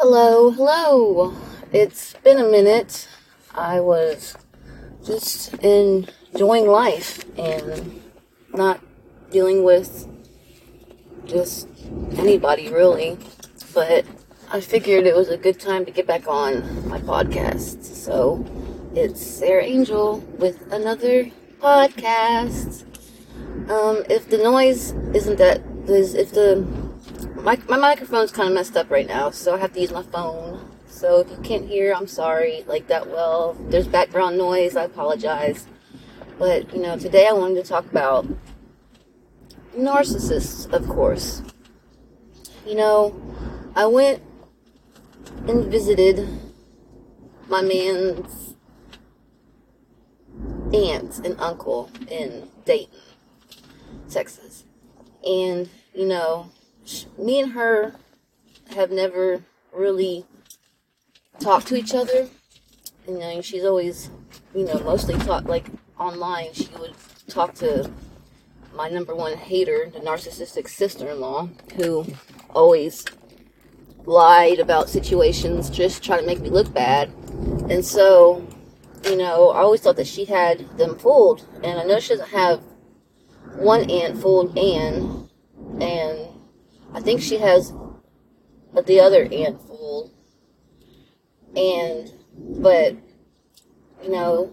Hello, hello. It's been a minute. I was just enjoying life and not dealing with just anybody really. But I figured it was a good time to get back on my podcast. So it's Sarah Angel with another podcast. Um, if the noise isn't that, if the my, my microphone's kind of messed up right now, so I have to use my phone. So if you can't hear, I'm sorry, like that well. There's background noise, I apologize. But, you know, today I wanted to talk about narcissists, of course. You know, I went and visited my man's aunt and uncle in Dayton, Texas. And, you know, me and her have never really talked to each other. You know, she's always, you know, mostly talked like online. She would talk to my number one hater, the narcissistic sister-in-law, who always lied about situations, just trying to make me look bad. And so, you know, I always thought that she had them fooled. And I know she doesn't have one aunt fooled Anne, and I think she has the other aunt fooled. And, but, you know,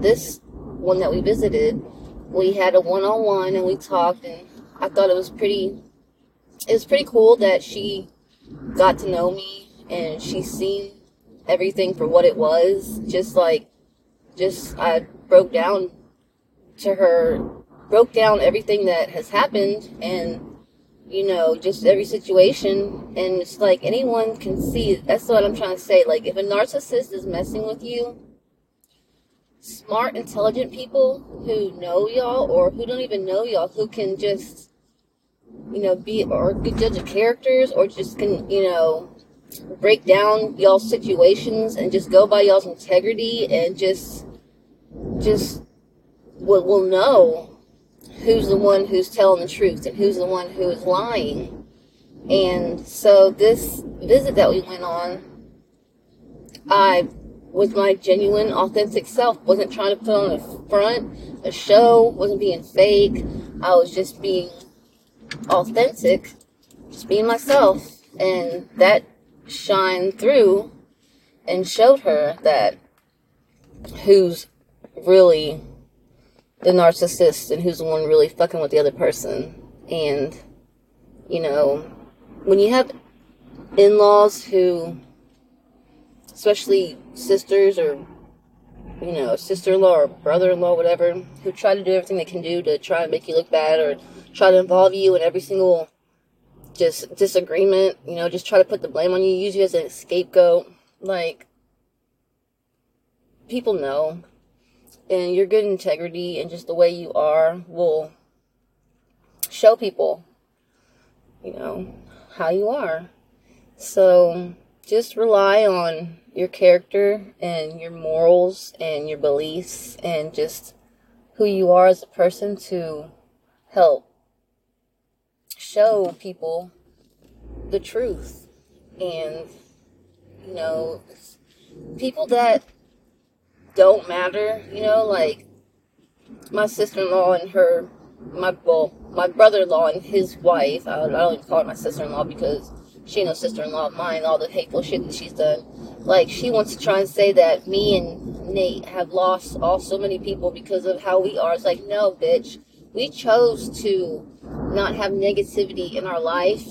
this one that we visited, we had a one on one and we talked, and I thought it was pretty, it was pretty cool that she got to know me and she seen everything for what it was. Just like, just, I broke down to her, broke down everything that has happened and you know, just every situation. And it's like anyone can see. That's what I'm trying to say. Like, if a narcissist is messing with you, smart, intelligent people who know y'all or who don't even know y'all, who can just, you know, be or good judge of characters or just can, you know, break down y'all's situations and just go by y'all's integrity and just, just will, will know who's the one who's telling the truth and who's the one who is lying. And so this visit that we went on, I was my genuine, authentic self. Wasn't trying to put on a front, a show. Wasn't being fake. I was just being authentic, just being myself, and that shined through and showed her that who's really the narcissist and who's the one really fucking with the other person. And, you know, when you have in laws who, especially sisters or, you know, sister in law or brother in law, whatever, who try to do everything they can do to try and make you look bad or try to involve you in every single just disagreement, you know, just try to put the blame on you, use you as a scapegoat. Like, people know and your good integrity and just the way you are will show people, you know, how you are. So just rely on your character and your morals and your beliefs and just who you are as a person to help show people the truth. And, you know, people that don't matter, you know, like my sister in law and her, my, well, my brother in law and his wife, I, I don't even call her my sister in law because she no sister in law of mine, all the hateful shit that she's done. Like, she wants to try and say that me and Nate have lost all so many people because of how we are. It's like, no, bitch. We chose to not have negativity in our life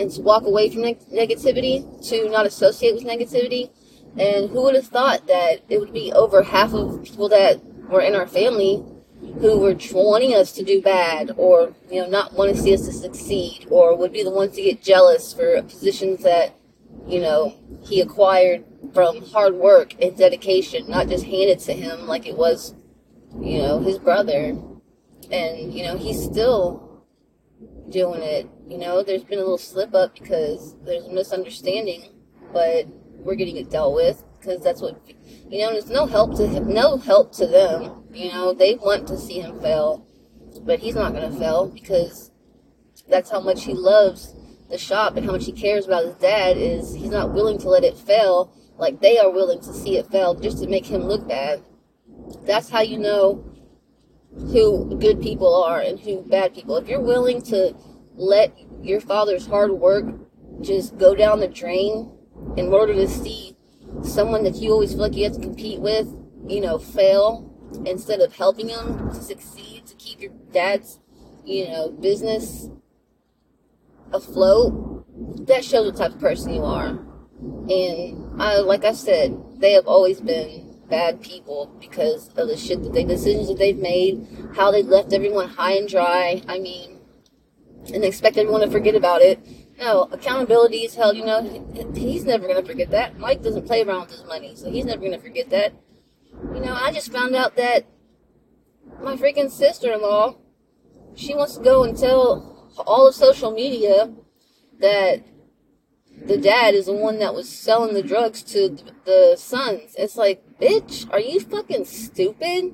and to walk away from negativity, to not associate with negativity and who would have thought that it would be over half of people that were in our family who were wanting us to do bad or, you know, not want to see us to succeed or would be the ones to get jealous for positions that, you know, he acquired from hard work and dedication, not just handed to him like it was, you know, his brother. And, you know, he's still doing it. You know, there's been a little slip up because there's a misunderstanding, but we're getting it dealt with because that's what you know. There's no help to him, no help to them. You know, they want to see him fail, but he's not to fail because that's how much he loves the shop and how much he cares about his dad is he's not willing to let it fail like they are willing to see it fail just to make him look bad. That's how you know who good people are and who bad people. If you're willing to let your father's hard work just go down the drain in order to see someone that you always feel like you have to compete with, you know, fail instead of helping them to succeed to keep your dad's, you know, business afloat, that shows what type of person you are. And I, like I said, they have always been bad people because of the shit that they decisions that they've made, how they left everyone high and dry. I mean, and expect everyone to forget about it. No, accountability is held. You know, he's never gonna forget that. Mike doesn't play around with his money, so he's never gonna forget that. You know, I just found out that my freaking sister-in-law, she wants to go and tell all of social media that the dad is the one that was selling the drugs to the sons. It's like, bitch, are you fucking stupid?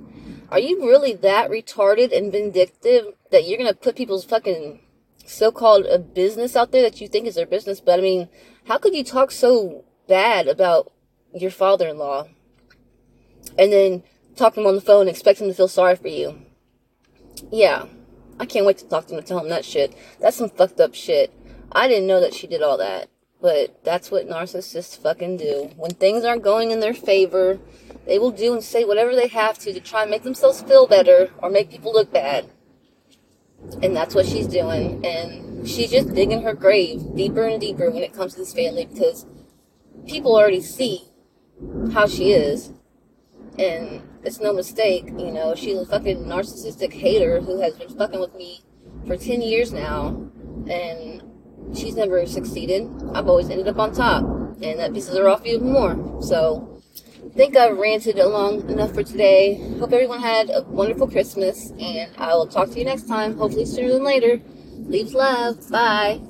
Are you really that retarded and vindictive that you're gonna put people's fucking so-called a business out there that you think is their business? But I mean, how could you talk so bad about your father-in-law and then talk to him on the phone and expect him to feel sorry for you? Yeah, I can't wait to talk to him and tell him that shit. That's some fucked up shit. I didn't know that she did all that. But that's what narcissists fucking do. When things aren't going in their favor, they will do and say whatever they have to to try and make themselves feel better or make people look bad. And that's what she's doing. And she's just digging her grave deeper and deeper when it comes to this family because people already see how she is. And it's no mistake, you know, she's a fucking narcissistic hater who has been fucking with me for 10 years now. And she's never succeeded. I've always ended up on top, and that pisses her off even more. So, think I've ranted along enough for today. Hope everyone had a wonderful Christmas, and I will talk to you next time, hopefully sooner than later. Leave love. Bye.